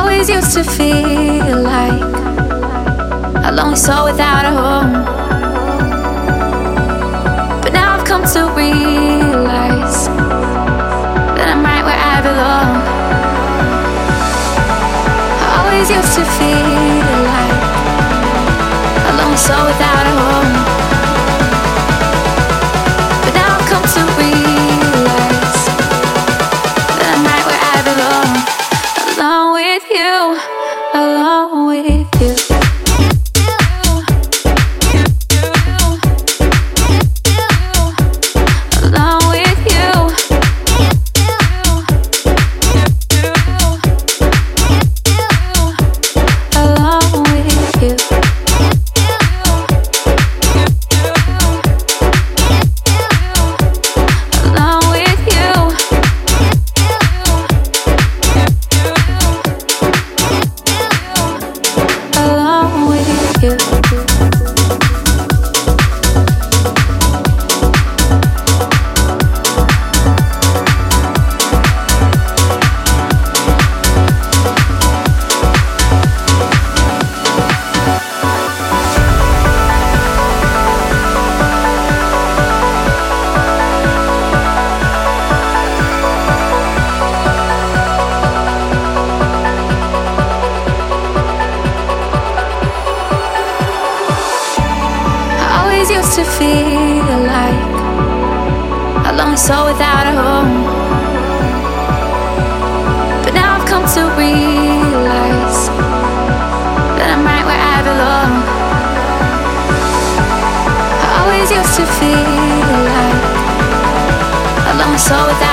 always used to feel like a lonely soul without a home. But now I've come to realize that I'm right where I belong. I always used to feel like a lonely soul without a home. You, along with to feel like a lonely soul without a home. But now I've come to realize that I'm right where I belong. I always used to feel like a lonely soul without.